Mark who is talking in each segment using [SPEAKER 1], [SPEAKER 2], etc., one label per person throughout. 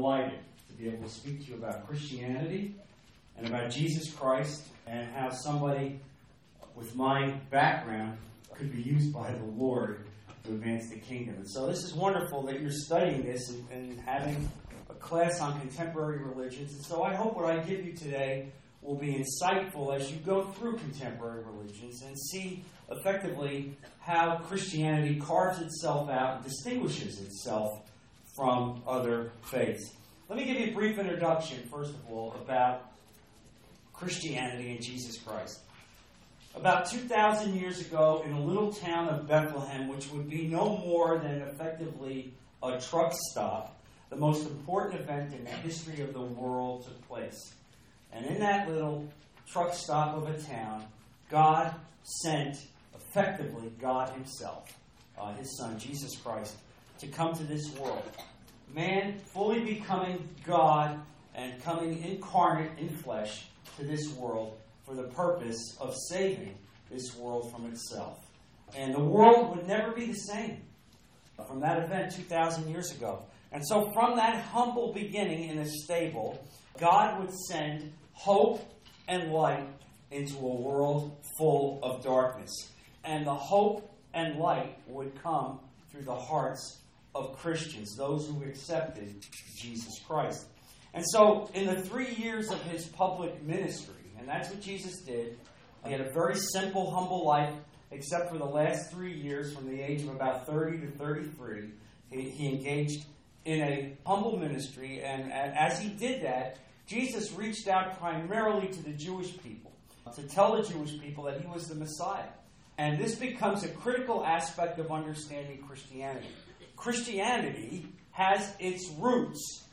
[SPEAKER 1] delighted to be able to speak to you about Christianity and about Jesus Christ and how somebody with my background could be used by the Lord to advance the kingdom. And so this is wonderful that you're studying this and, and having a class on contemporary religions. And so I hope what I give you today will be insightful as you go through contemporary religions and see effectively how Christianity carves itself out and distinguishes itself from other faiths. Let me give you a brief introduction, first of all, about Christianity and Jesus Christ. About 2,000 years ago, in a little town of Bethlehem, which would be no more than effectively a truck stop, the most important event in the history of the world took place. And in that little truck stop of a town, God sent, effectively, God Himself, uh, His Son, Jesus Christ, to come to this world. Man fully becoming God and coming incarnate in flesh to this world for the purpose of saving this world from itself. And the world would never be the same from that event 2,000 years ago. And so, from that humble beginning in a stable, God would send hope and light into a world full of darkness. And the hope and light would come through the hearts of Christians, those who accepted Jesus Christ. And so, in the three years of his public ministry, and that's what Jesus did, he had a very simple, humble life, except for the last three years, from the age of about 30 to 33. He, he engaged in a humble ministry, and as he did that, Jesus reached out primarily to the Jewish people to tell the Jewish people that he was the Messiah. And this becomes a critical aspect of understanding Christianity. Christianity has its roots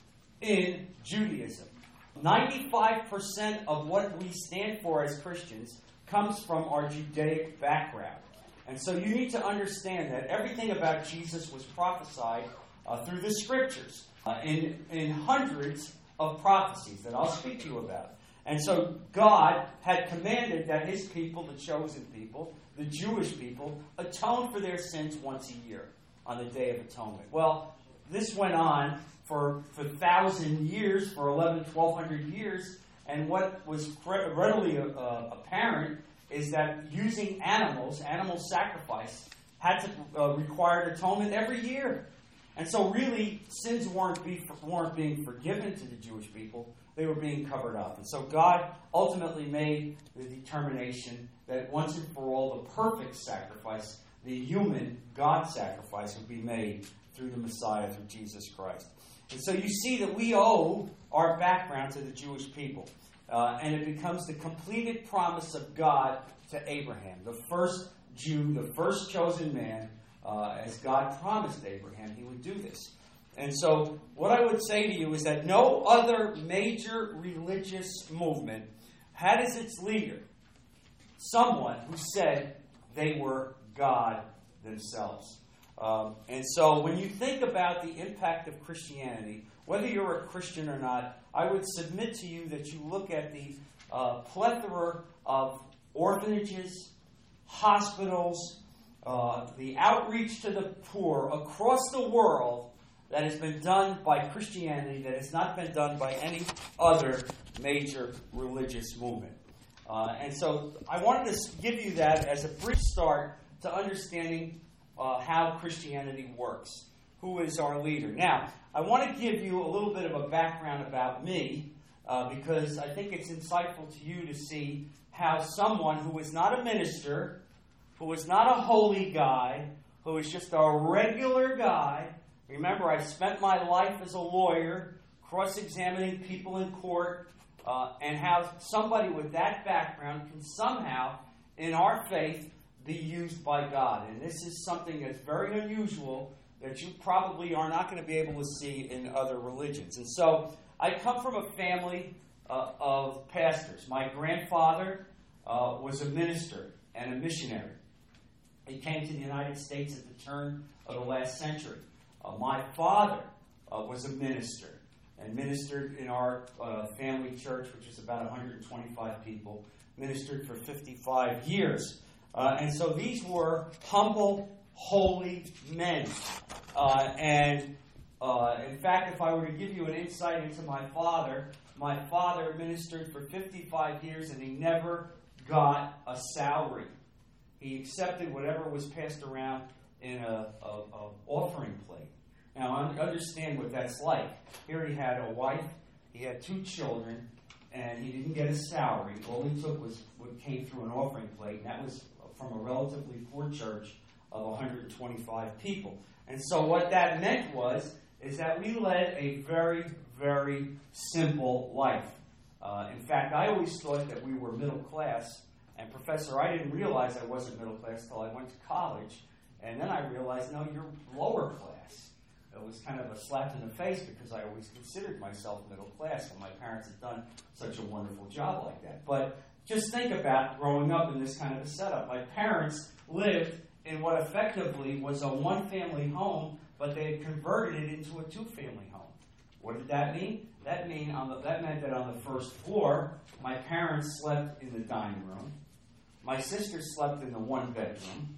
[SPEAKER 1] in Judaism. 95% of what we stand for as Christians comes from our Judaic background. And so you need to understand that everything about Jesus was prophesied uh, through the scriptures uh, in, in hundreds of prophecies that I'll speak to you about. And so God had commanded that his people, the chosen people, the Jewish people, atone for their sins once a year on the Day of Atonement. Well, this went on for, for thousand years, for 11, 1200 years, and what was readily uh, apparent is that using animals, animal sacrifice, had to uh, require atonement every year. And so, really, sins weren't, be, weren't being forgiven to the Jewish people, they were being covered up. And so, God ultimately made the determination that once and for all, the perfect sacrifice, the human God sacrifice, would be made through the Messiah, through Jesus Christ. And so, you see that we owe our background to the Jewish people. Uh, and it becomes the completed promise of God to Abraham, the first Jew, the first chosen man uh, as God promised Abraham he would do this. And so, what I would say to you is that no other major religious movement had as its leader someone who said they were God themselves. Um, and so, when you think about the impact of Christianity, whether you're a Christian or not, I would submit to you that you look at the uh, plethora of orphanages, hospitals, uh, the outreach to the poor across the world that has been done by Christianity that has not been done by any other major religious movement. Uh, and so I wanted to give you that as a brief start to understanding uh, how Christianity works. Who is our leader? Now, I want to give you a little bit of a background about me uh, because I think it's insightful to you to see how someone who is not a minister who is not a holy guy, who is just a regular guy. Remember, I spent my life as a lawyer, cross examining people in court, uh, and how somebody with that background can somehow, in our faith, be used by God. And this is something that's very unusual that you probably are not going to be able to see in other religions. And so I come from a family uh, of pastors. My grandfather uh, was a minister and a missionary. He came to the United States at the turn of the last century. Uh, my father uh, was a minister and ministered in our uh, family church, which is about 125 people, ministered for 55 years. Uh, and so these were humble, holy men. Uh, and Uh, in fact, if I were to give you an insight into my father, my father ministered for 55 years and he never got a salary. He accepted whatever was passed around in a, a, a offering plate. Now, I understand what that's like. Here he had a wife, he had two children, and he didn't get a salary. All he took was what came through an offering plate, and that was from a relatively poor church of 125 people. And so what that meant was is that we led a very, very simple life. Uh, in fact, I always thought that we were middle class. And Professor, I didn't realize I wasn't middle class until I went to college. And then I realized, no, you're lower class. It was kind of a slap in the face because I always considered myself middle class, and my parents had done such a wonderful job like that. But just think about growing up in this kind of a setup. My parents lived in what effectively was a one family home, but they had converted it into a two family home. What did that mean? That, mean the, that meant that on the first floor, my parents slept in the dining room, my sister slept in the one bedroom,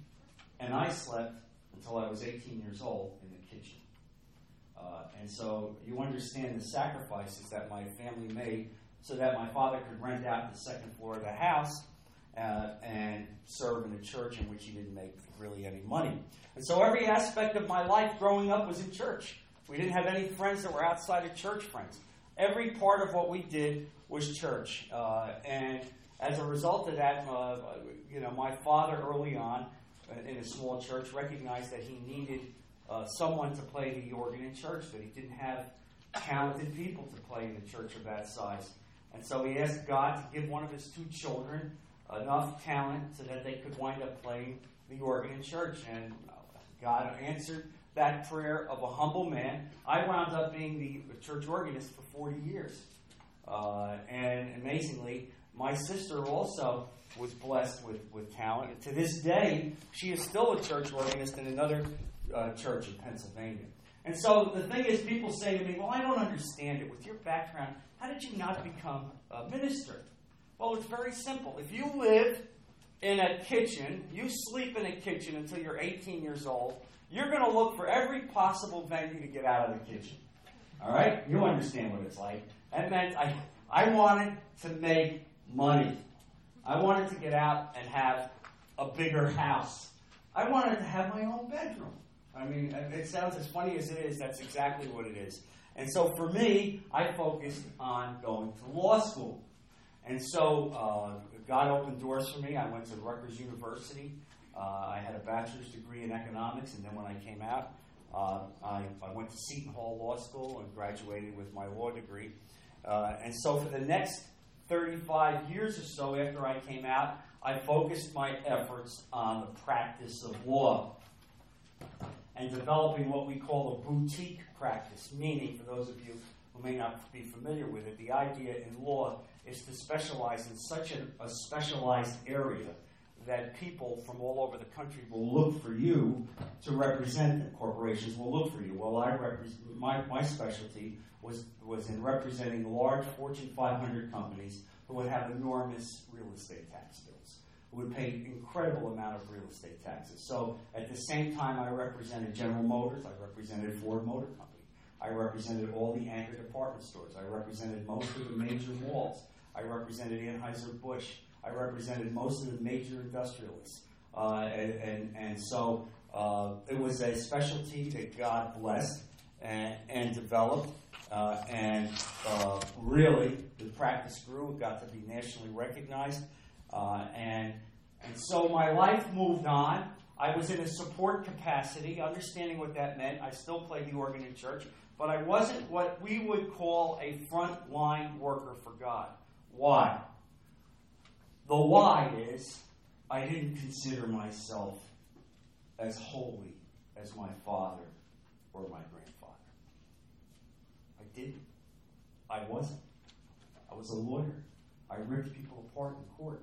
[SPEAKER 1] and I slept until I was 18 years old in the kitchen. Uh, and so you understand the sacrifices that my family made so that my father could rent out the second floor of the house uh, and serve in a church in which he didn't make really any money. And so every aspect of my life growing up was in church. We didn't have any friends that were outside of church friends. Every part of what we did was church. Uh, and as a result of that, uh, you know, my father early on in a small church recognized that he needed uh, someone to play the organ in church, that he didn't have talented people to play in a church of that size. And so he asked God to give one of his two children enough talent so that they could wind up playing the organ in church. And God answered that prayer of a humble man. I wound up being the church organist for 40 years. Uh, and amazingly, my sister also was blessed with, with talent. And to this day, she is still a church organist in another uh, church in Pennsylvania. And so the thing is, people say to me, Well, I don't understand it. With your background, how did you not become a minister? Well, it's very simple. If you live in a kitchen, you sleep in a kitchen until you're 18 years old, you're going to look for every possible venue to get out of the kitchen. All right? You understand what it's like. That meant I, I wanted to make money. I wanted to get out and have a bigger house. I wanted to have my own bedroom. I mean, it sounds as funny as it is, that's exactly what it is. And so for me, I focused on going to law school. And so uh, God opened doors for me. I went to Rutgers University. Uh, I had a bachelor's degree in economics, and then when I came out, uh, I, I, went to Seton Hall Law School and graduated with my law degree. Uh, and so for the next 35 years or so after I came out, I focused my efforts on the practice of law and developing what we call a boutique practice, meaning, for those of you who may not be familiar with it, the idea in law is to specialize in such a, a specialized area that people from all over the country will look for you to represent them. Corporations will look for you. Well, I my, my specialty was, was in representing large Fortune 500 companies who would have enormous real estate tax bills, would pay incredible amount of real estate taxes. So at the same time, I represented General Motors, I represented Ford Motor Company. I represented all the anchor department stores. I represented most of the major malls. I represented Anheuser-Busch. I represented most of the major industrialists. Uh, and, and, and, so uh, it was a specialty that God blessed and, and developed. Uh, and uh, really, the practice grew. It got to be nationally recognized. Uh, and, and so my life moved on. I was in a support capacity, understanding what that meant. I still played the organ in church, but I wasn't what we would call a front-line worker for God. Why? The why is I didn't consider myself as holy as my father or my grandfather. I didn't. I wasn't. I was a lawyer. I ripped people apart in court.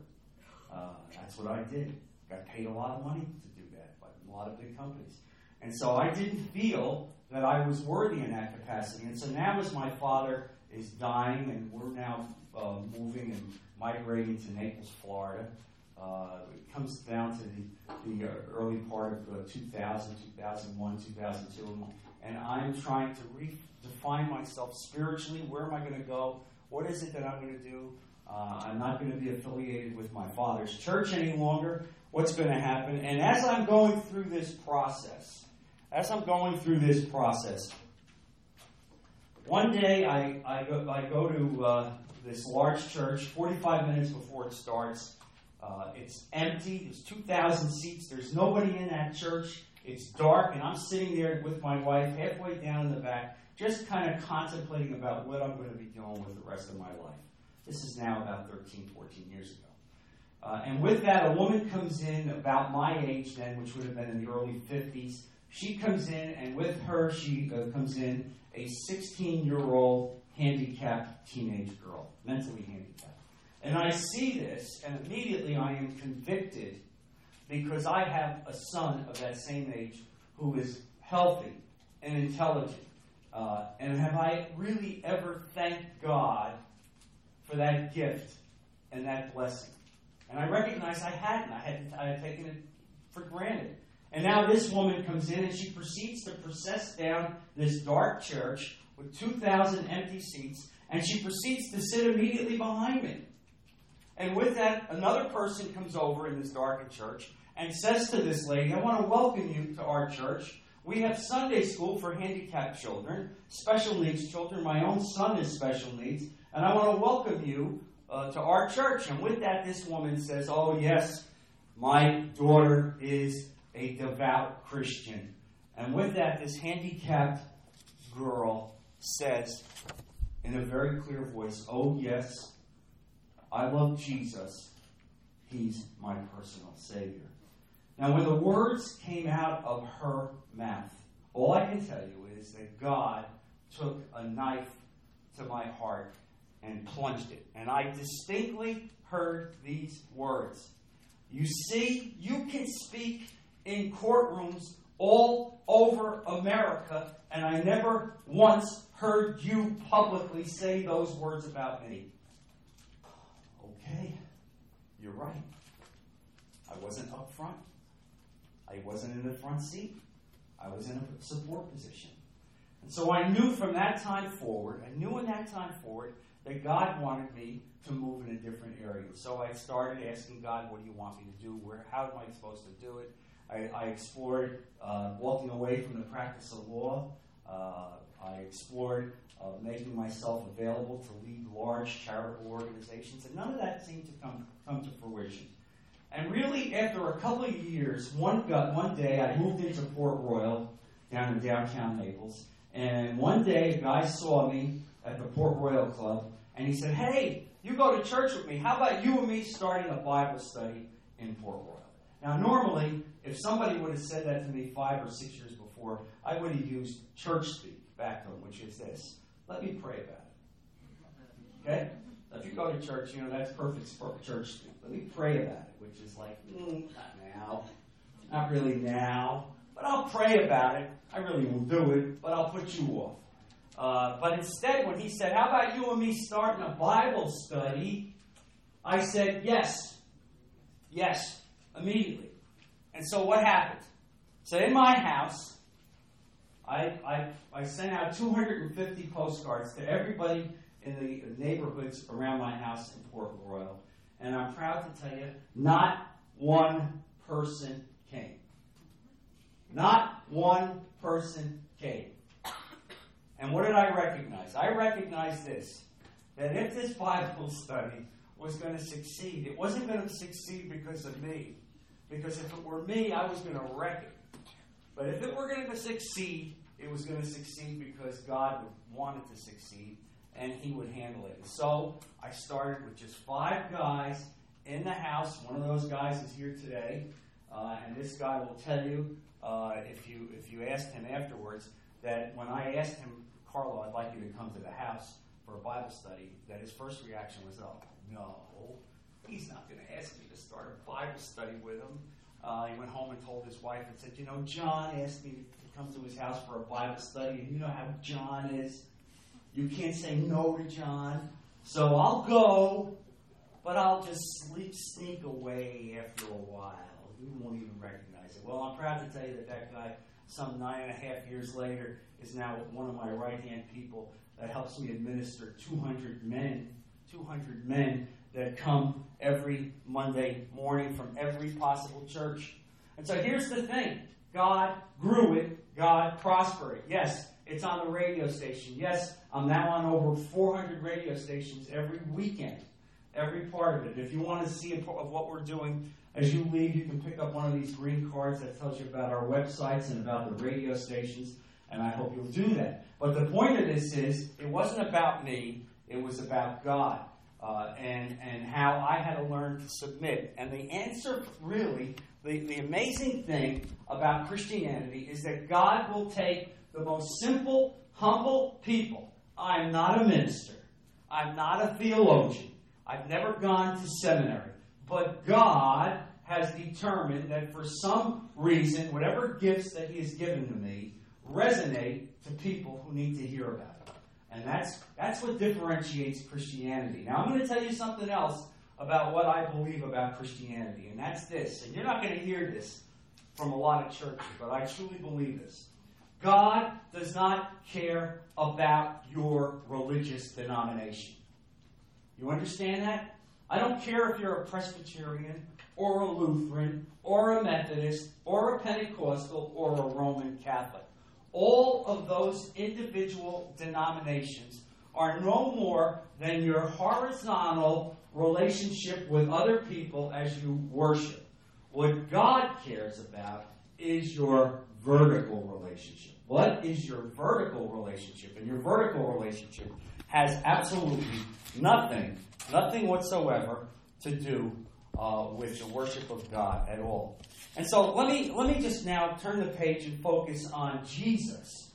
[SPEAKER 1] Uh, that's what I did. Got paid a lot of money to do that by a lot of big companies. And so I didn't feel that I was worthy in that capacity. And so now, as my father is dying, and we're now uh, moving and migrating to Naples, Florida, Uh, it comes down to the, the uh, early part of uh, 2000, 2001, 2002, and I'm trying to redefine myself spiritually. Where am I going to go? What is it that I'm going to do? Uh, I'm not going to be affiliated with my father's church any longer. What's going to happen? And as I'm going through this process, as I'm going through this process, one day I, I, go, I go to uh, this large church 45 minutes before it starts. Uh, it's empty. There's 2,000 seats. There's nobody in that church. It's dark, and I'm sitting there with my wife halfway down in the back, just kind of contemplating about what I'm going to be doing with the rest of my life. This is now about 13, 14 years ago. Uh, and with that, a woman comes in about my age then, which would have been in the early 50s. She comes in, and with her, she uh, comes in a 16 year old handicapped teenage girl, mentally handicapped. And I see this, and immediately I am convicted because I have a son of that same age who is healthy and intelligent. Uh, and have I really ever thanked God for that gift and that blessing. And I recognized I hadn't. I had, I had taken it for granted. And now this woman comes in and she proceeds to process down this dark church with 2,000 empty seats, and she proceeds to sit immediately behind me. And with that, another person comes over in this darkened church and says to this lady, I want to welcome you to our church. We have Sunday school for handicapped children, special needs children. My own son is special needs. And I want to welcome you uh, to our church. And with that, this woman says, Oh, yes, my daughter is a devout Christian. And with that, this handicapped girl says in a very clear voice, Oh, yes, I love Jesus. He's my personal Savior. Now, when the words came out of her mouth, all I can tell you is that God took a knife to my heart and plunged it. And I distinctly heard these words You see, you can speak in courtrooms all over America, and I never once heard you publicly say those words about me. Okay, you're right. I wasn't up front. I wasn't in the front seat. I was in a support position. And so I knew from that time forward, I knew in that time forward that God wanted me to move in a different area. So I started asking God, what do you want me to do? Where, how am I supposed to do it? I, I explored uh, walking away from the practice of law. Uh, I explored uh, making myself available to lead large charitable organizations, and none of that seemed to come, come to fruition. And really, after a couple of years, one, one day I moved into Port Royal down in downtown Naples, and one day a guy saw me at the Port Royal Club, and he said, Hey, you go to church with me. How about you and me starting a Bible study in Port Royal? Now, normally, if somebody would have said that to me five or six years before, I would have used church speak back to them, which is this let me pray about it. Okay? If you go to church, you know, that's perfect church speak. Let me pray about it, which is like, mm, not now. Not really now. But I'll pray about it. I really will do it, but I'll put you off. Uh, but instead, when he said, How about you and me starting a Bible study? I said, Yes. Yes. Immediately. And so what happened? So in my house, I, I, I sent out 250 postcards to everybody in the neighborhoods around my house in Port Royal. And I'm proud to tell you, not one person came. Not one person came. And what did I recognize? I recognized this that if this Bible study was going to succeed, it wasn't going to succeed because of me. Because if it were me, I was going to wreck it. But if it were going to succeed, it was going to succeed because God wanted to succeed and He would handle it. And so I started with just five guys in the house. One of those guys is here today. Uh, and this guy will tell you, uh, if you if you asked him afterwards, that when I asked him Carlo, I'd like you to come to the house for a Bible study, that his first reaction was, oh, no, he's not going to ask me to start a Bible study with him. Uh, he went home and told his wife and said, you know, John asked me to come to his house for a Bible study, and you know how John is. You can't say no to John. So I'll go, but I'll just sleep, sneak away after a while. You won't even recognize it. Well, I'm proud to tell you that that guy, some nine and a half years later, is now one of my right hand people that helps me administer 200 men, 200 men that come every Monday morning from every possible church. And so here's the thing God grew it, God prospered it. Yes, it's on the radio station. Yes, I'm now on over 400 radio stations every weekend, every part of it. If you want to see of what we're doing as you leave, you can pick up one of these green cards that tells you about our websites and about the radio stations, and I hope you'll do that. But the point of this is, it wasn't about me, it was about God. Uh, and, and how I had to learn to submit. And the answer, really, the, the amazing thing about Christianity is that God will take the most simple, humble people. I'm not a minister. I'm not a theologian. I've never gone to seminary. But God has determined that for some reason, whatever gifts that He has given to me resonate to people who need to hear about it. And that's, that's what differentiates Christianity. Now, I'm going to tell you something else about what I believe about Christianity, and that's this. And you're not going to hear this from a lot of churches, but I truly believe this. God does not care about your religious denomination. You understand that? I don't care if you're a Presbyterian or a Lutheran or a Methodist or a Pentecostal or a Roman Catholic. All of those individual denominations are no more than your horizontal relationship with other people as you worship. What God cares about is your vertical relationship. What is your vertical relationship? And your vertical relationship has absolutely nothing, nothing whatsoever to do uh, with the worship of God at all. And so let me let me just now turn the page and focus on Jesus,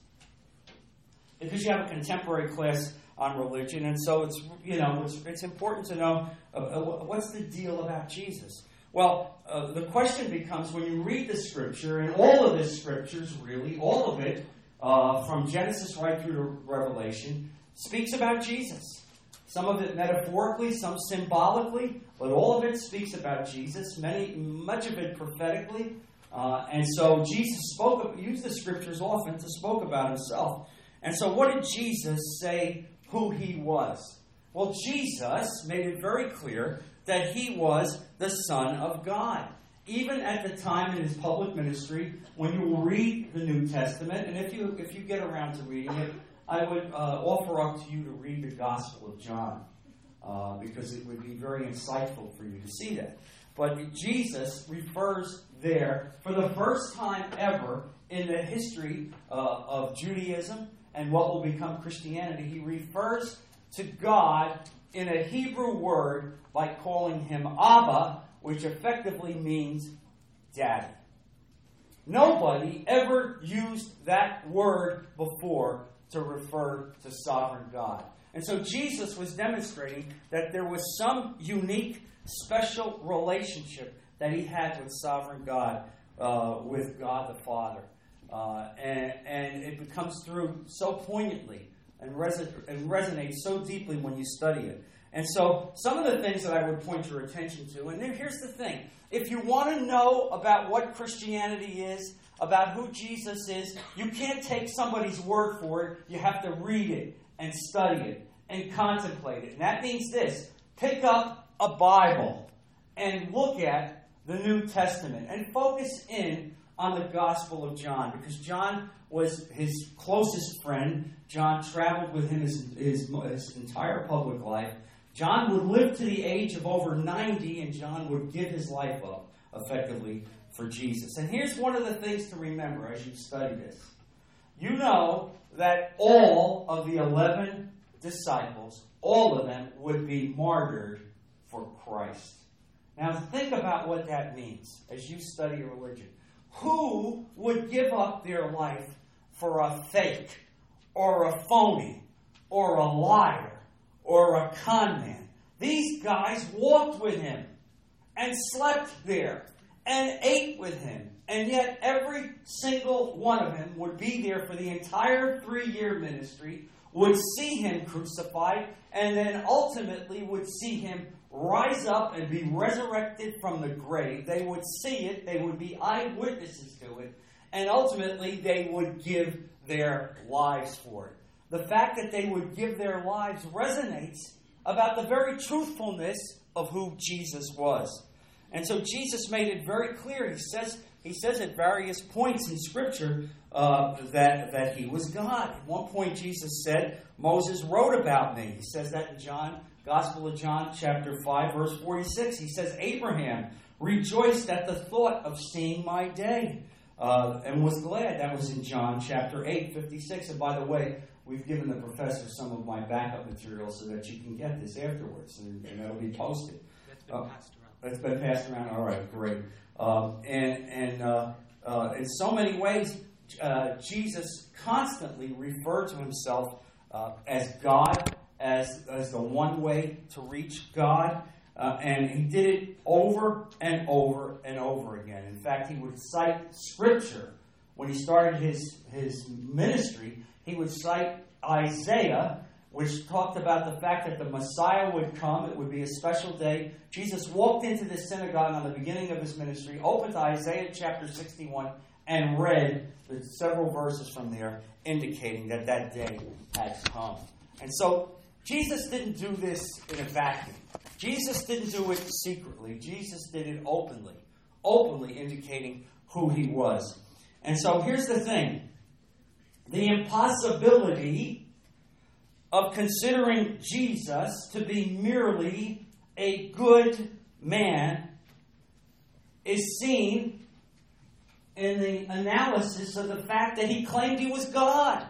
[SPEAKER 1] because you have a contemporary class on religion, and so it's you know it's, it's important to know uh, uh, what's the deal about Jesus. Well, uh, the question becomes when you read the scripture, and all of the scriptures, really, all of it, uh, from Genesis right through to Revelation, speaks about Jesus. Some of it metaphorically, some symbolically, but all of it speaks about Jesus. Many, much of it prophetically, uh, and so Jesus spoke, used the scriptures often to spoke about himself. And so, what did Jesus say who he was? Well, Jesus made it very clear that he was the Son of God. Even at the time in his public ministry, when you read the New Testament, and if you if you get around to reading it, I would uh, offer up to you to read the Gospel of John, uh, because it would be very insightful for you to see that. But Jesus refers there for the first time ever in the history uh, of Judaism and what will become Christianity. He refers to God in a Hebrew word by calling him Abba, which effectively means daddy. Nobody ever used that word before to refer to sovereign God. And so Jesus was demonstrating that there was some unique, special relationship that he had with sovereign God, uh, with God the Father. Uh, and, and it becomes through so poignantly and, and resonates so deeply when you study it. And so, some of the things that I would point your attention to, and here's the thing if you want to know about what Christianity is, about who Jesus is, you can't take somebody's word for it. You have to read it and study it and contemplate it. And that means this pick up a Bible and look at the New Testament and focus in on the Gospel of John because John was his closest friend. John traveled with him his, his, his entire public life. John would live to the age of over 90, and John would give his life up effectively for Jesus. And here's one of the things to remember as you study this you know that all of the 11 disciples, all of them, would be martyred for Christ. Now, think about what that means as you study religion. Who would give up their life for a fake or a phony or a liar or a con man. These guys walked with him and slept there and ate with him. And yet, every single one of them would be there for the entire three year ministry, would see him crucified and then ultimately would see him rise up and be resurrected from the grave. They would see it, they would be eyewitnesses to it, and ultimately they would give their lives for it. The fact that they would give their lives resonates about the very truthfulness of who Jesus was. And so Jesus made it very clear. He says, he says at various points in Scripture uh, that, that he was God. At one point, Jesus said, Moses wrote about me. He says that in John, Gospel of John, chapter 5, verse 46. He says, Abraham rejoiced at the thought of seeing my day uh, and was glad. That was in John chapter 8, 56. And by the way, we've given the professor some of my backup material so that you can get this afterwards, and, and that'll be posted.
[SPEAKER 2] That's been uh, passed.
[SPEAKER 1] It's been passed around. All right, great. Um, and and uh, uh, in so many ways, uh, Jesus constantly referred to himself uh, as God, as, as the one way to reach God. Uh, and he did it over and over and over again. In fact, he would cite scripture when he started his, his ministry. He would cite Isaiah, which talked about the fact that the Messiah would come. It would be a special day. Jesus walked into the synagogue on the beginning of his ministry, opened Isaiah chapter 61, and read the several verses from there indicating that that day had come. And so Jesus didn't do this in a vacuum. Jesus didn't do it secretly. Jesus did it openly, openly indicating who he was. And so here's the thing the impossibility of considering Jesus to be merely a good man is seen in the analysis of the fact that he claimed he was God.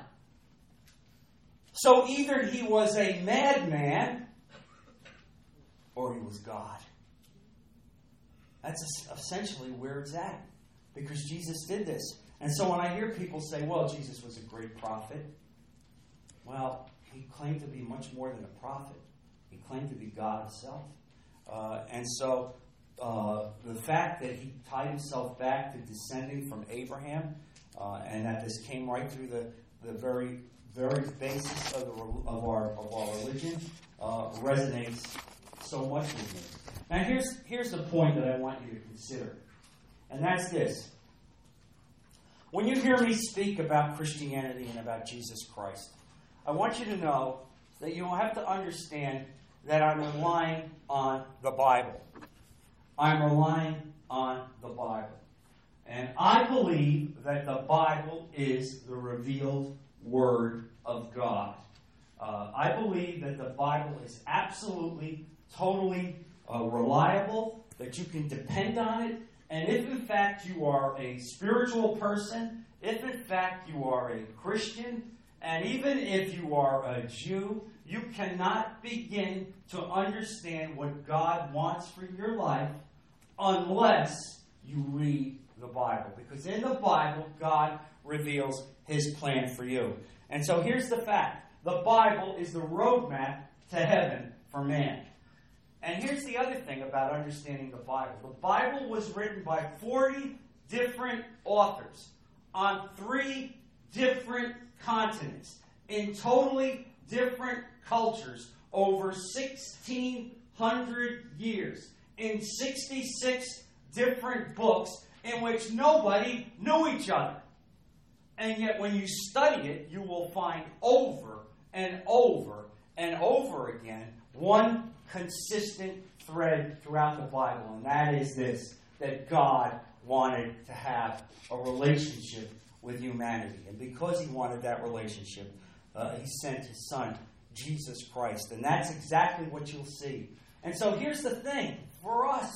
[SPEAKER 1] So either he was a madman or he was God. That's essentially where it's at because Jesus did this. And so when I hear people say, well, Jesus was a great prophet, well, he claimed to be much more than a prophet. He claimed to be God himself. Uh, and so uh, the fact that he tied himself back to descending from Abraham, uh, and that this came right through the, the very very basis of, the, of our of our religion, uh, resonates so much with me. Now here's here's the point that I want you to consider, and that's this. When you hear me speak about Christianity and about Jesus Christ, I want you to know that you will have to understand that I'm relying on the Bible. I'm relying on the Bible. And I believe that the Bible is the revealed Word of God. Uh, I believe that the Bible is absolutely, totally uh, reliable, that you can depend on it. And if in fact you are a spiritual person, if in fact you are a Christian, and even if you are a Jew, you cannot begin to understand what God wants for your life unless you read the Bible. Because in the Bible, God reveals his plan for you. And so here's the fact the Bible is the roadmap to heaven for man. And here's the other thing about understanding the Bible the Bible was written by 40 different authors on three different continents in totally different cultures over 1,600 years in 66 different books in which nobody knew each other. And yet, when you study it, you will find over and over and over again one consistent thread throughout the Bible, and that is this that God wanted to have a relationship with humanity. And because he wanted that relationship, uh, he sent his son, Jesus Christ. And that's exactly what you'll see. And so here's the thing for us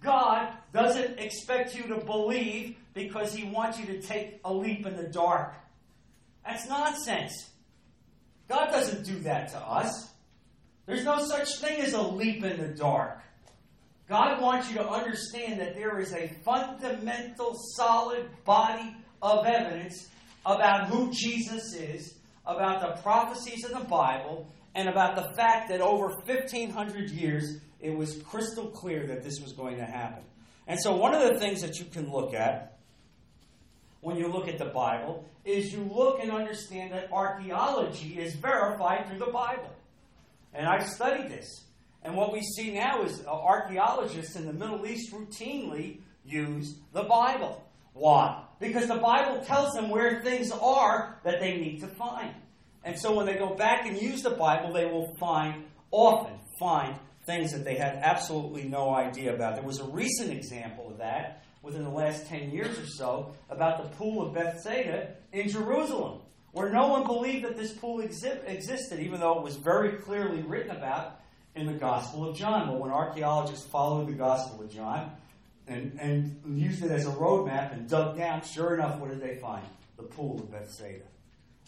[SPEAKER 1] God doesn't expect you to believe because he wants you to take a leap in the dark. That's nonsense. God doesn't do that to us. There's no such thing as a leap in the dark. God wants you to understand that there is a fundamental, solid body of evidence about who Jesus is, about the prophecies of the Bible, and about the fact that over 1,500 years it was crystal clear that this was going to happen. And so, one of the things that you can look at when you look at the Bible is you look and understand that archaeology is verified through the Bible. And I've studied this. And what we see now is archaeologists in the Middle East routinely use the Bible. Why? Because the Bible tells them where things are that they need to find. And so when they go back and use the Bible, they will find, often find, things that they had absolutely no idea about. There was a recent example of that within the last 10 years or so about the pool of Bethsaida in Jerusalem, where no one believed that this pool exi- existed, even though it was very clearly written about in the Gospel of John. Well, when archaeologists followed the Gospel of John and, and used it as a roadmap and dug down, sure enough, what did they find? The pool of Bethsaida.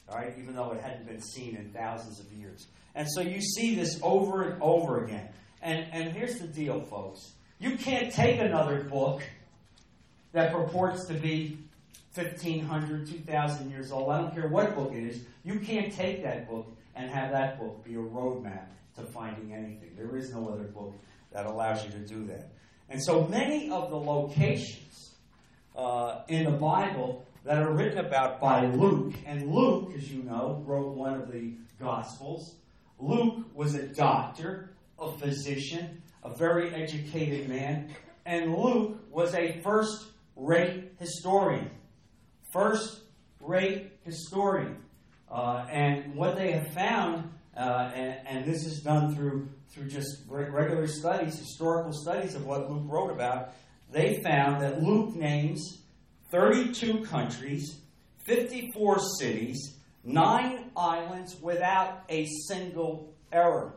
[SPEAKER 1] All right, even though it hadn't been seen in thousands of years. And so you see this over and over again. And, and here's the deal, folks. You can't take another book that purports to be 1,500, 2,000 years old. I don't care what book it is. You can't take that book and have that book be a roadmap to finding anything. There is no other book that allows you to do that. And so many of the locations uh, in the Bible that are written about by Luke, and Luke, as you know, wrote one of the Gospels. Luke was a doctor, a physician, a very educated man, and Luke was a first rate historian. First rate historian. Uh, and what they have found, uh, and, and, this is done through, through just regular studies, historical studies of what Luke wrote about, they found that Luke names 32 countries, 54 cities, nine islands without a single error.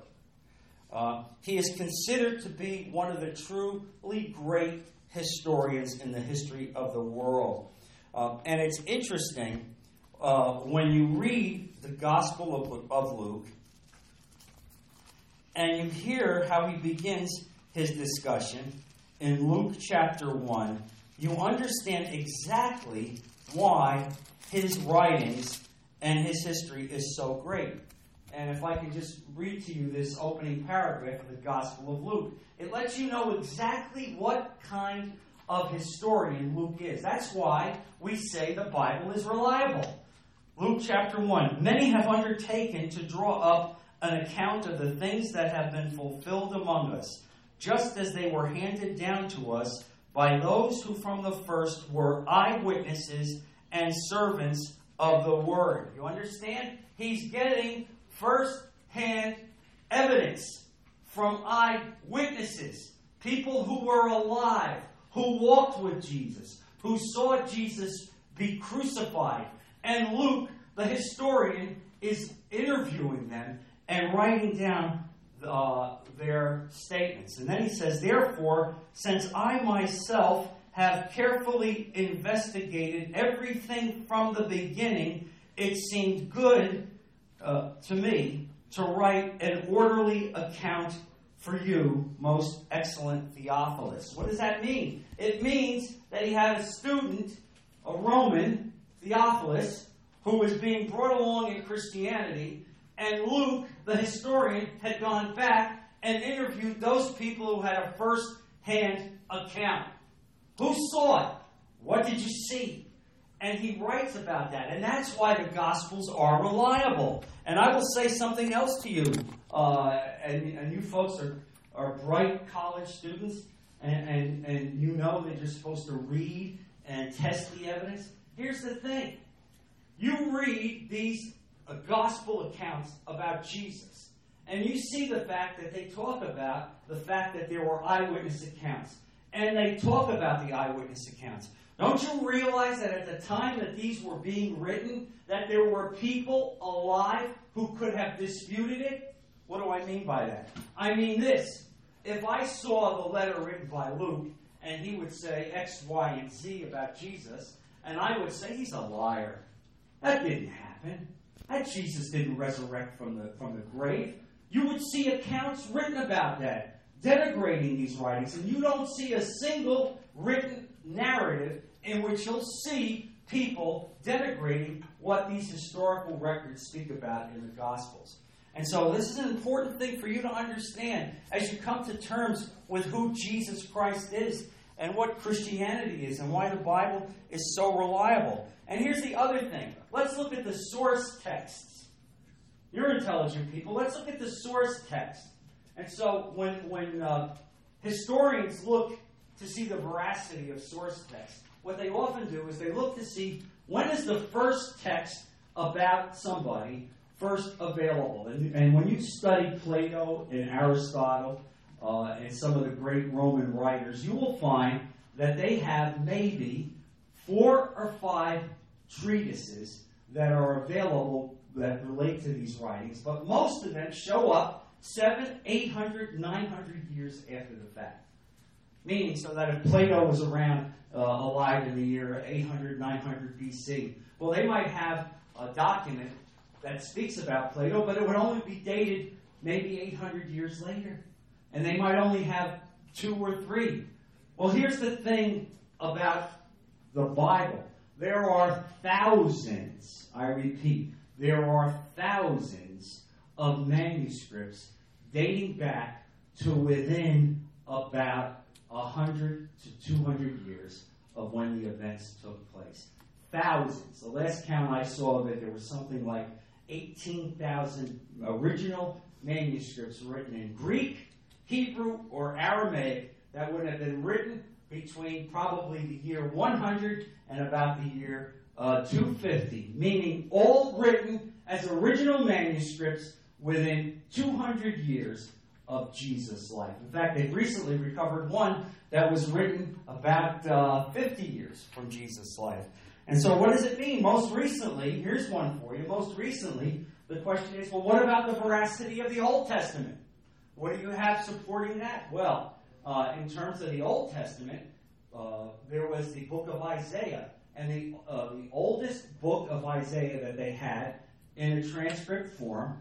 [SPEAKER 1] Uh, he is considered to be one of the truly great historians in the history of the world. Uh, and it's interesting uh, when you read the Gospel of, of Luke and you hear how he begins his discussion in Luke chapter 1, you understand exactly why his writings and his history is so great. And if I can just read to you this opening paragraph of the Gospel of Luke, it lets you know exactly what kind of historian Luke is. That's why we say the Bible is reliable. Luke chapter 1 Many have undertaken to draw up an account of the things that have been fulfilled among us, just as they were handed down to us by those who from the first were eyewitnesses and servants of the word. You understand? He's getting first hand evidence from eyewitnesses, people who were alive, who walked with Jesus, who saw Jesus be crucified. And Luke, the historian, is interviewing them and writing down uh, their statements. And then he says, Therefore, since I myself have carefully investigated everything from the beginning, it seemed good uh, to me to write an orderly account for you, most excellent Theophilus. What does that mean? It means that he had a student, a Roman, Theophilus, who was being brought along in Christianity, and Luke, the historian, had gone back and interviewed those people who had a first hand account. Who saw it? What did you see? And he writes about that. And that's why the Gospels are reliable. And I will say something else to you. Uh, and, and you folks are, are bright college students, and, and, and you know that you're supposed to read and test the evidence. Here's the thing you read these uh, gospel accounts about Jesus, and you see the fact that they talk about the fact that there were eyewitness accounts. And they talk about the eyewitness accounts. Don't you realize that at the time that these were being written, that there were people alive who could have disputed it? What do I mean by that? I mean this. If I saw the letter written by Luke, and he would say X, Y, and Z about Jesus, and I would say he's a liar. That didn't happen. That Jesus didn't resurrect from the, from the grave. You would see accounts written about that, denigrating these writings, and you don't see a single written narrative in which you'll see people denigrating what these historical records speak about in the Gospels. And so, this is an important thing for you to understand as you come to terms with who Jesus Christ is. And what Christianity is and why the Bible is so reliable. And here's the other thing let's look at the source texts. You're intelligent people. Let's look at the source text. And so when, when uh, historians look to see the veracity of source text, what they often do is they look to see when is the first text about somebody first available. And, and when you study Plato and Aristotle uh, and some of the great Roman writers, you will find that they have maybe four or five treatises that are available that relate to these writings, but most of them show up seven, eight hundred, nine hundred years after the fact. Meaning, so that if Plato was around uh, alive in the year 800, 900 BC, well, they might have a document that speaks about Plato, but it would only be dated maybe 800 years later. And they might only have two or three. Well, here's the thing about the Bible there are thousands, I repeat, there are thousands of manuscripts dating back to within about 100 to 200 years of when the events took place. Thousands. The last count I saw it, there was something like 18,000 original manuscripts written in Greek, Hebrew, or Aramaic that would have been written between probably the year 100 and about the year uh, 250, meaning all written as original manuscripts within 200 years of Jesus' life. In fact, they've recently recovered one that was written about uh, 50 years from Jesus' life. And so, what does it mean? Most recently, here's one for you. Most recently, the question is well, what about the veracity of the Old Testament? What do you have supporting that? Well, uh, in terms of the Old Testament, uh, there was the book of Isaiah. And the, uh, the oldest book of Isaiah that they had in a transcript form,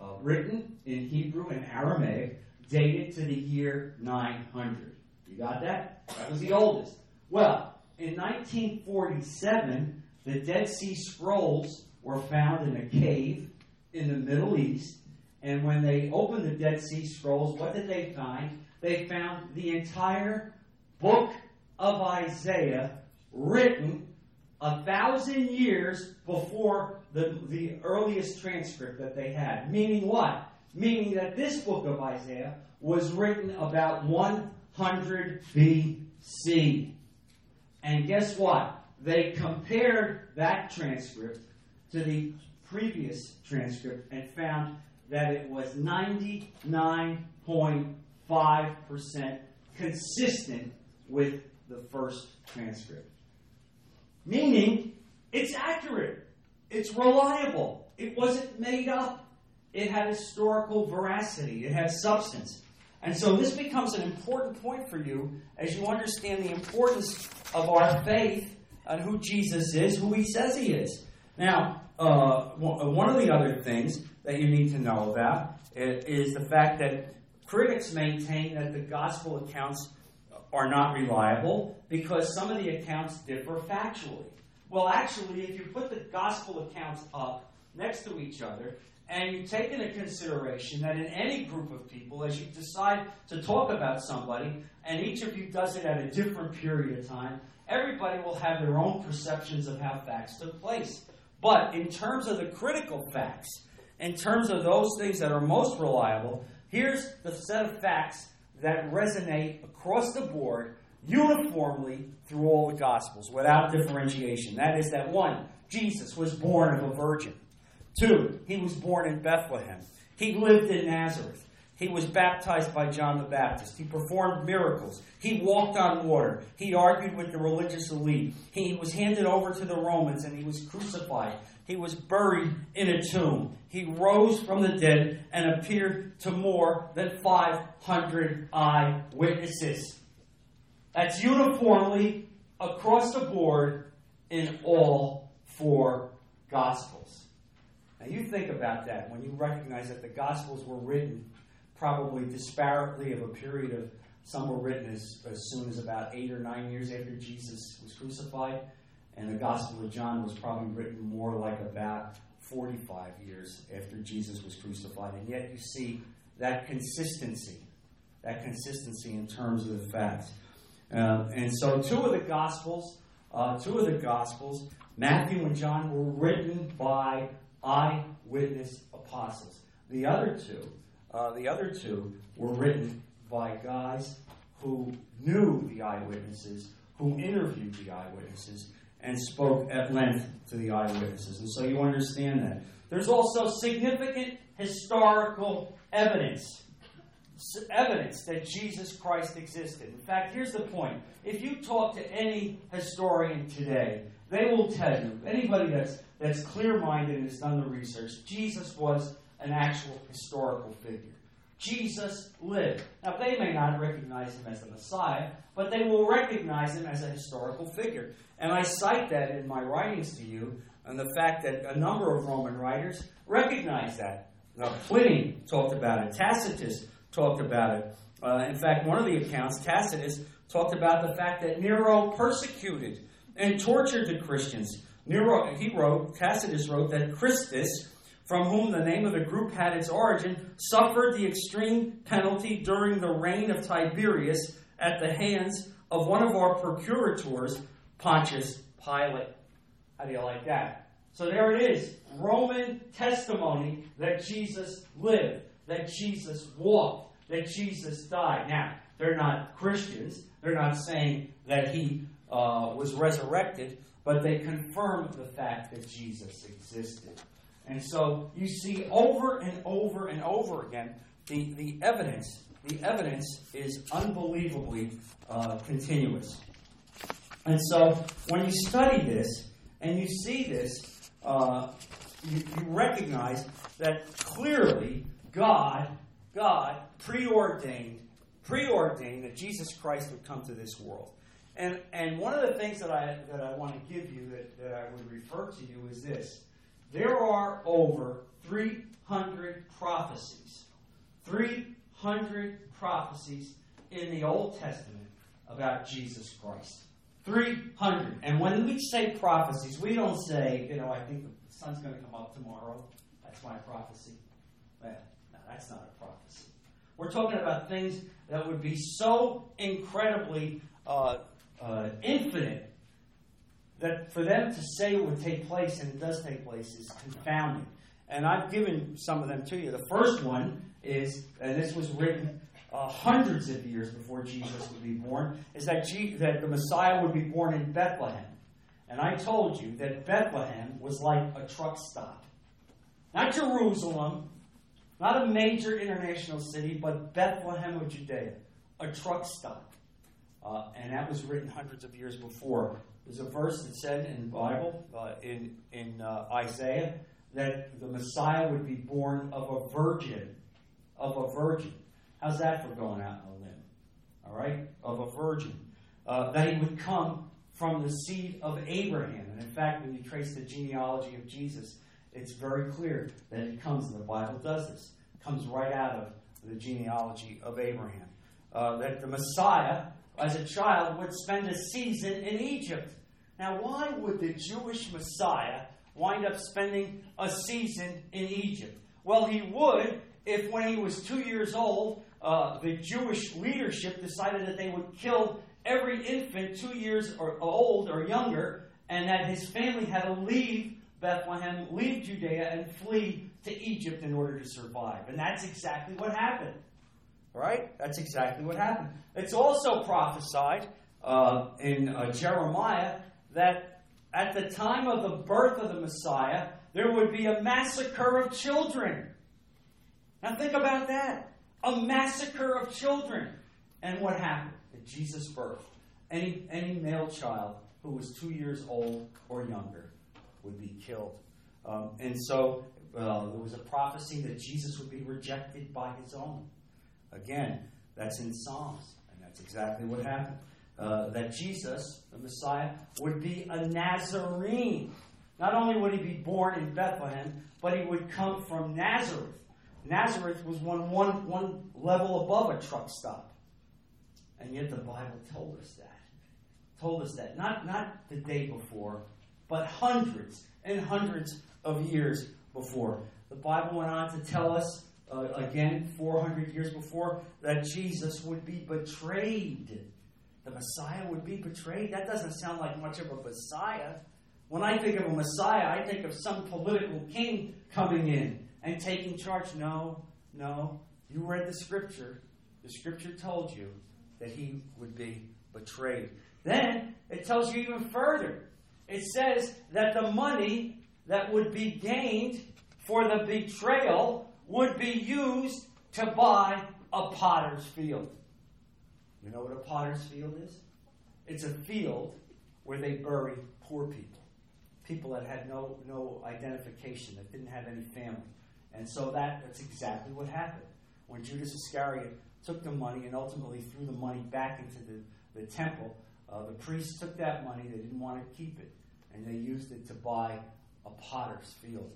[SPEAKER 1] uh, written in Hebrew and Aramaic, dated to the year 900. You got that? That was the oldest. Well, in 1947, the Dead Sea Scrolls were found in a cave in the Middle East. And when they opened the Dead Sea Scrolls, what did they find? They found the entire book of Isaiah written a thousand years before the, the earliest transcript that they had. Meaning what? Meaning that this book of Isaiah was written about 100 BC. And guess what? They compared that transcript to the previous transcript and found that it was 99.5% consistent with the first transcript. Meaning, it's accurate, it's reliable, it wasn't made up, it had historical veracity, it had substance. And so this becomes an important point for you as you understand the importance of our faith and who Jesus is, who he says he is. Now, uh, one of the other things that you need to know about is the fact that critics maintain that the gospel accounts are not reliable because some of the accounts differ factually. Well, actually, if you put the gospel accounts up next to each other, and you take into consideration that in any group of people, as you decide to talk about somebody, and each of you does it at a different period of time, everybody will have their own perceptions of how facts took place. But in terms of the critical facts, in terms of those things that are most reliable, here's the set of facts that resonate across the board uniformly through all the Gospels without differentiation. That is, that one, Jesus was born of a virgin. Two, he was born in Bethlehem. He lived in Nazareth. He was baptized by John the Baptist. He performed miracles. He walked on water. He argued with the religious elite. He was handed over to the Romans and he was crucified. He was buried in a tomb. He rose from the dead and appeared to more than 500 eyewitnesses. That's uniformly across the board in all four Gospels. Now, you think about that when you recognize that the Gospels were written probably disparately of a period of some were written as, as soon as about eight or nine years after Jesus was crucified, and the Gospel of John was probably written more like about 45 years after Jesus was crucified. And yet you see that consistency, that consistency in terms of the facts. Uh, and so, two of the Gospels, uh, two of the Gospels, Matthew and John, were written by eyewitness apostles. The other two, uh, the other two, were written by guys who knew the eyewitnesses, who interviewed the eyewitnesses, and spoke at length to the eyewitnesses. And so you understand that. There's also significant historical evidence. Evidence that Jesus Christ existed. In fact, here's the point. If you talk to any historian today, they will tell you, anybody that's, that's clear minded and has done the research, Jesus was an actual historical figure. Jesus lived. Now, they may not recognize him as the Messiah, but they will recognize him as a historical figure. And I cite that in my writings to you, and the fact that a number of Roman writers recognize that. Now, Pliny talked about it, Tacitus talked about it. Uh, in fact, one of the accounts, Tacitus, talked about the fact that Nero persecuted and tortured the Christians. Nero, he wrote, Tacitus wrote that Christus, from whom the name of the group had its origin, suffered the extreme penalty during the reign of Tiberius at the hands of one of our procurators, Pontius Pilate. How do you like that? So there it is Roman testimony that Jesus lived, that Jesus walked, that Jesus died. Now, they're not Christians. They're not saying that he uh, was resurrected, but they confirm the fact that Jesus existed. And so you see over and over and over again the, the evidence. The evidence is unbelievably uh, continuous. And so when you study this and you see this, uh, you, you recognize that clearly God, God preordained, preordained that Jesus Christ would come to this world. And, and one of the things that I, that I want to give you that, that I would refer to you is this. There are over 300 prophecies, 300 prophecies in the Old Testament about Jesus Christ. 300. And when we say prophecies, we don't say, you know, I think the sun's going to come up tomorrow. That's my prophecy. Well, no, that's not a prophecy. We're talking about things that would be so incredibly uh, uh, infinite that for them to say it would take place and it does take place is confounding. And I've given some of them to you. The first one is, and this was written uh, hundreds of years before Jesus would be born, is that, G- that the Messiah would be born in Bethlehem. And I told you that Bethlehem was like a truck stop. Not Jerusalem, not a major international city, but Bethlehem of Judea, a truck stop. Uh, and that was written hundreds of years before. There's a verse that said in the Bible, uh, in, in uh, Isaiah, that the Messiah would be born of a virgin. Of a virgin. How's that for going out on a limb? All right? Of a virgin. Uh, that he would come from the seed of Abraham. And in fact, when you trace the genealogy of Jesus, it's very clear that it comes, and the Bible does this, comes right out of the genealogy of Abraham. Uh, that the Messiah, as a child, would spend a season in Egypt. Now, why would the Jewish Messiah wind up spending a season in Egypt? Well, he would if, when he was two years old, uh, the Jewish leadership decided that they would kill every infant two years or old or younger, and that his family had to leave Bethlehem, leave Judea, and flee to Egypt in order to survive. And that's exactly what happened. Right? That's exactly what happened. It's also prophesied uh, in uh, Jeremiah that at the time of the birth of the Messiah, there would be a massacre of children. Now think about that. A massacre of children. And what happened at Jesus' birth? Any, any male child who was two years old or younger would be killed. Um, and so uh, there was a prophecy that Jesus would be rejected by his own. Again, that's in Psalms, and that's exactly what happened. Uh, that Jesus, the Messiah, would be a Nazarene. Not only would he be born in Bethlehem, but he would come from Nazareth. Nazareth was one, one, one level above a truck stop. And yet the Bible told us that. Told us that. Not, not the day before, but hundreds and hundreds of years before. The Bible went on to tell us, uh, again, 400 years before, that Jesus would be betrayed. The Messiah would be betrayed? That doesn't sound like much of a Messiah. When I think of a Messiah, I think of some political king coming in and taking charge. No, no. You read the scripture. The scripture told you that he would be betrayed. Then it tells you even further. It says that the money that would be gained for the betrayal would be used to buy a potter's field. You know what a potter's field is? It's a field where they bury poor people, people that had no, no identification, that didn't have any family. And so that, that's exactly what happened. When Judas Iscariot took the money and ultimately threw the money back into the, the temple, uh, the priests took that money, they didn't want to keep it, and they used it to buy a potter's field.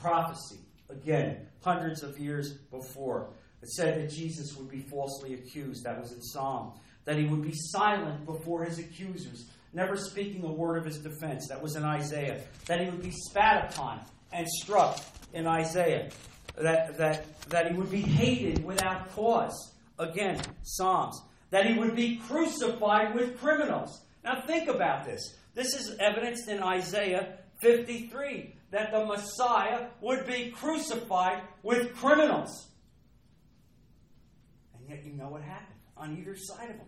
[SPEAKER 1] Prophecy, again, hundreds of years before. It said that Jesus would be falsely accused. That was in Psalm. That he would be silent before his accusers, never speaking a word of his defense. That was in Isaiah. That he would be spat upon and struck in Isaiah. That, that, that he would be hated without cause. Again, Psalms. That he would be crucified with criminals. Now think about this. This is evidenced in Isaiah 53 that the Messiah would be crucified with criminals. And yet, you know what happened on either side of him.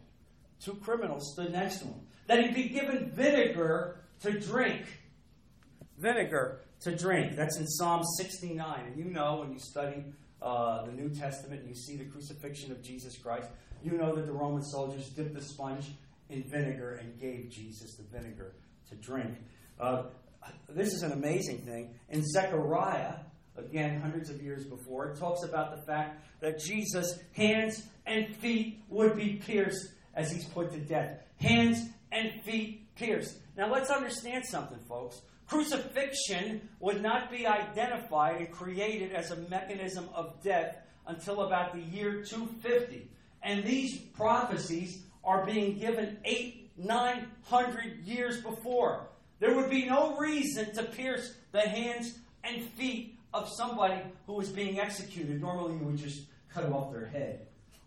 [SPEAKER 1] Two criminals stood next to him. That he'd be given vinegar to drink. Vinegar to drink. That's in Psalm 69. And you know when you study uh, the New Testament and you see the crucifixion of Jesus Christ, you know that the Roman soldiers dipped the sponge in vinegar and gave Jesus the vinegar to drink. Uh, this is an amazing thing. In Zechariah, again, hundreds of years before, it talks about the fact that Jesus' hands and feet would be pierced as he's put to death. Hands and feet pierced. Now, let's understand something, folks. Crucifixion would not be identified and created as a mechanism of death until about the year 250. And these prophecies are being given eight, nine hundred years before. There would be no reason to pierce the hands and feet of somebody who was being executed. Normally, you would just cut off their head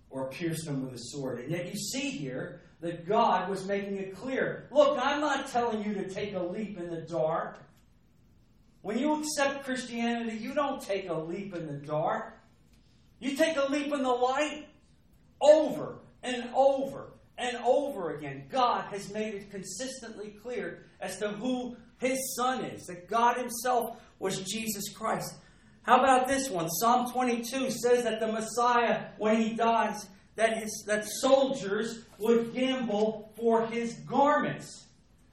[SPEAKER 1] or pierce them with a sword. And yet, you see here that God was making it clear look, I'm not telling you to take a leap in the dark. When you accept Christianity, you don't take a leap in the dark. You take a leap in the light over and over and over again. God has made it consistently clear as to who his son is, that God himself was Jesus Christ. How about this one? Psalm 22 says that the Messiah, when he dies, that, his, that soldiers would gamble for his garments.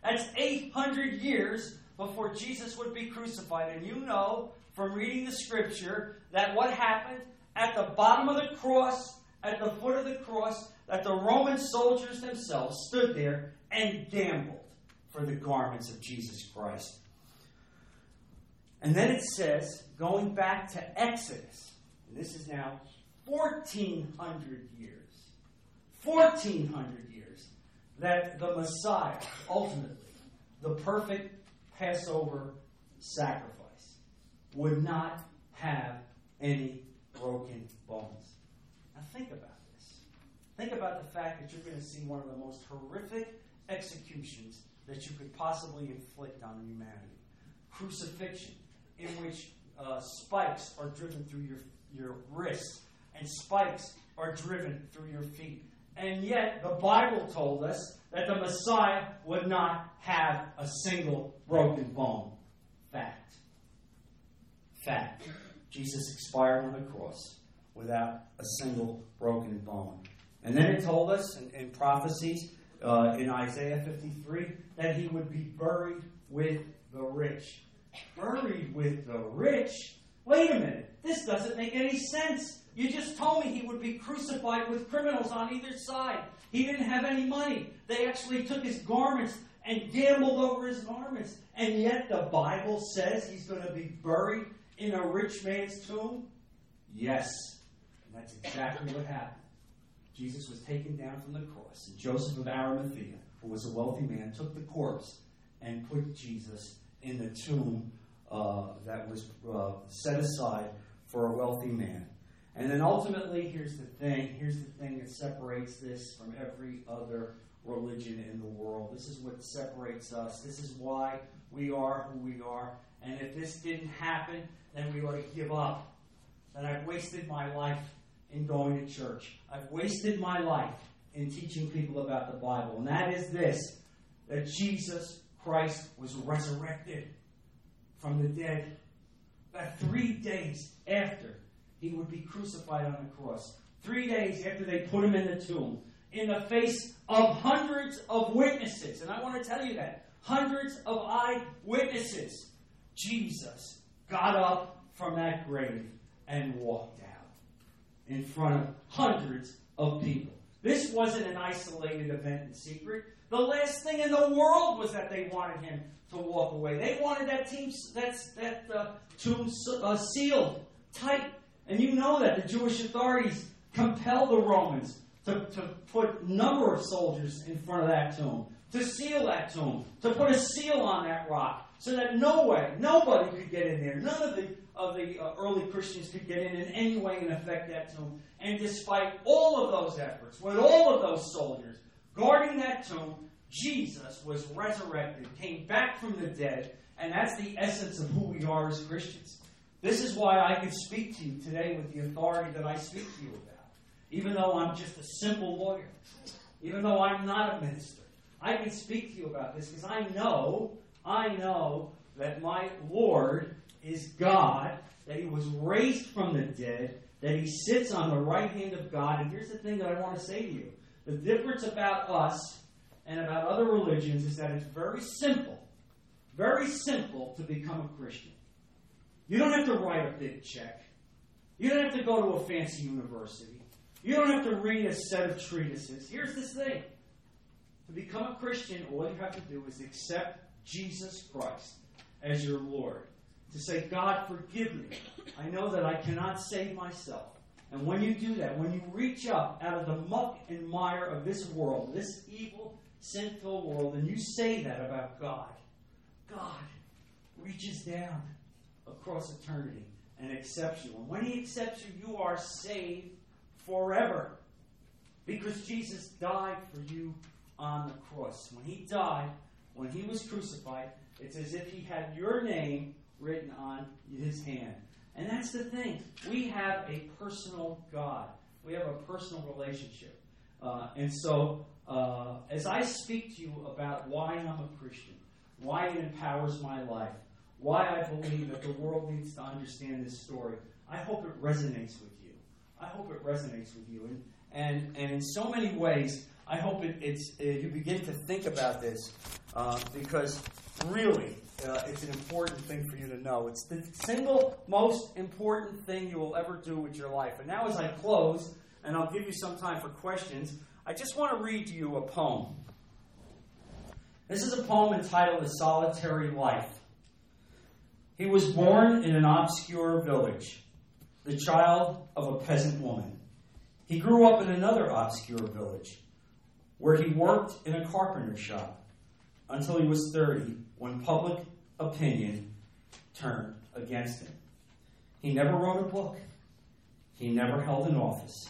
[SPEAKER 1] That's 800 years before Jesus would be crucified. And you know from reading the scripture that what happened at the bottom of the cross, at the foot of the cross, that the Roman soldiers themselves stood there and gambled for the garments of Jesus Christ. And then it says, going back to Exodus, and this is now 1400 years, 1400 years, that the Messiah, ultimately, the perfect Passover sacrifice, would not have any broken bones. Now think about this. Think about the fact that you're going to see one of the most horrific executions that you could possibly inflict on humanity crucifixion, in which uh, spikes are driven through your, your wrists and spikes are driven through your feet. And yet, the Bible told us that the Messiah would not have a single broken bone. Fact. Fact. Jesus expired on the cross without a single broken bone. And then it told us in, in prophecies uh, in Isaiah 53 that he would be buried with the rich. Buried with the rich? Wait a minute. This doesn't make any sense. You just told me he would be crucified with criminals on either side. He didn't have any money. They actually took his garments and gambled over his garments. And yet the Bible says he's going to be buried in a rich man's tomb? Yes. And that's exactly what happened. Jesus was taken down from the cross, and Joseph of Arimathea, who was a wealthy man, took the corpse and put Jesus in the tomb uh, that was uh, set aside for a wealthy man. And then ultimately, here's the thing here's the thing that separates this from every other religion in the world. This is what separates us. This is why we are who we are. And if this didn't happen, then we ought to give up. That I've wasted my life in going to church. I've wasted my life in teaching people about the Bible. And that is this that Jesus Christ was resurrected from the dead. That three days after he would be crucified on the cross, three days after they put him in the tomb, in the face of hundreds of witnesses. And I want to tell you that hundreds of eyewitnesses. Jesus got up from that grave and walked out in front of hundreds of people. This wasn't an isolated event in secret. The last thing in the world was that they wanted him to walk away. They wanted that team, that's, that uh, tomb uh, sealed tight. And you know that the Jewish authorities compelled the Romans to, to put number of soldiers in front of that tomb, to seal that tomb, to put a seal on that rock, so that no way, nobody could get in there. None of the of the uh, early Christians could get in in any way and affect that tomb. And despite all of those efforts, with all of those soldiers guarding that tomb, Jesus was resurrected, came back from the dead, and that's the essence of who we are as Christians. This is why I can speak to you today with the authority that I speak to you about even though I'm just a simple lawyer, even though I'm not a minister. I can speak to you about this because I know, I know that my Lord is God, that He was raised from the dead, that He sits on the right hand of God. And here's the thing that I want to say to you the difference about us and about other religions is that it's very simple, very simple to become a Christian. You don't have to write a big check. You don't have to go to a fancy university. You don't have to read a set of treatises. Here's this thing to become a Christian, all you have to do is accept Jesus Christ as your Lord. To say, God, forgive me. I know that I cannot save myself. And when you do that, when you reach up out of the muck and mire of this world, this evil, sinful world, and you say that about God, God reaches down across eternity and accepts you. And when He accepts you, you are saved forever. Because Jesus died for you on the cross. When he died, when he was crucified, it's as if he had your name written on his hand. And that's the thing. We have a personal God, we have a personal relationship. Uh, and so, uh, as I speak to you about why I'm a Christian, why it empowers my life, why I believe that the world needs to understand this story, I hope it resonates with you. I hope it resonates with you. And, and, and in so many ways, I hope it, it's, uh, you begin to think about this uh, because really, uh, it's an important thing for you to know. It's the single most important thing you will ever do with your life. And now, as I close, and I'll give you some time for questions, I just want to read to you a poem. This is a poem entitled A Solitary Life. He was born in an obscure village the child of a peasant woman. He grew up in another obscure village where he worked in a carpenter shop until he was 30 when public opinion turned against him. He never wrote a book. He never held an office.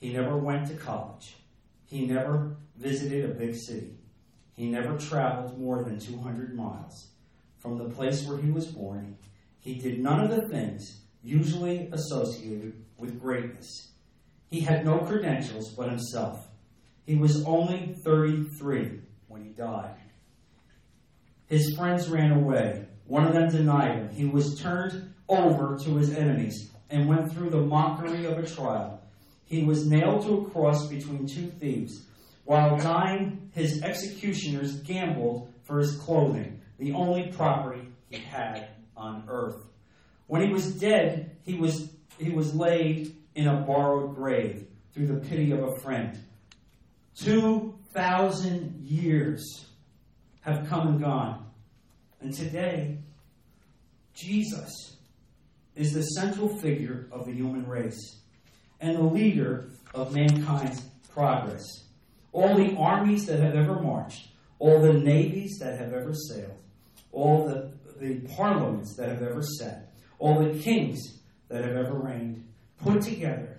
[SPEAKER 1] He never went to college. He never visited a big city. He never traveled more than 200 miles from the place where he was born. He did none of the things usually associated with greatness. He had no credentials but himself. He was only 33 when he died. His friends ran away. One of them denied him. He was turned over to his enemies and went through the mockery of a trial. He was nailed to a cross between two thieves. While dying, his executioners gambled for his clothing, the only property he had on earth. When he was dead, he was, he was laid in a borrowed grave through the pity of a friend. Two thousand years have come and gone. And today, Jesus is the central figure of the human race and the leader of mankind's progress. All the armies that have ever marched, all the navies that have ever sailed, all the, the parliaments that have ever sat, all the kings that have ever reigned put together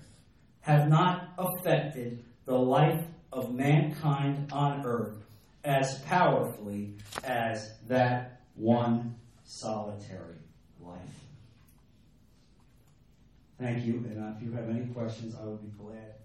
[SPEAKER 1] have not affected the life of mankind on earth as powerfully as that one solitary life. Thank you, and if you have any questions, I would be glad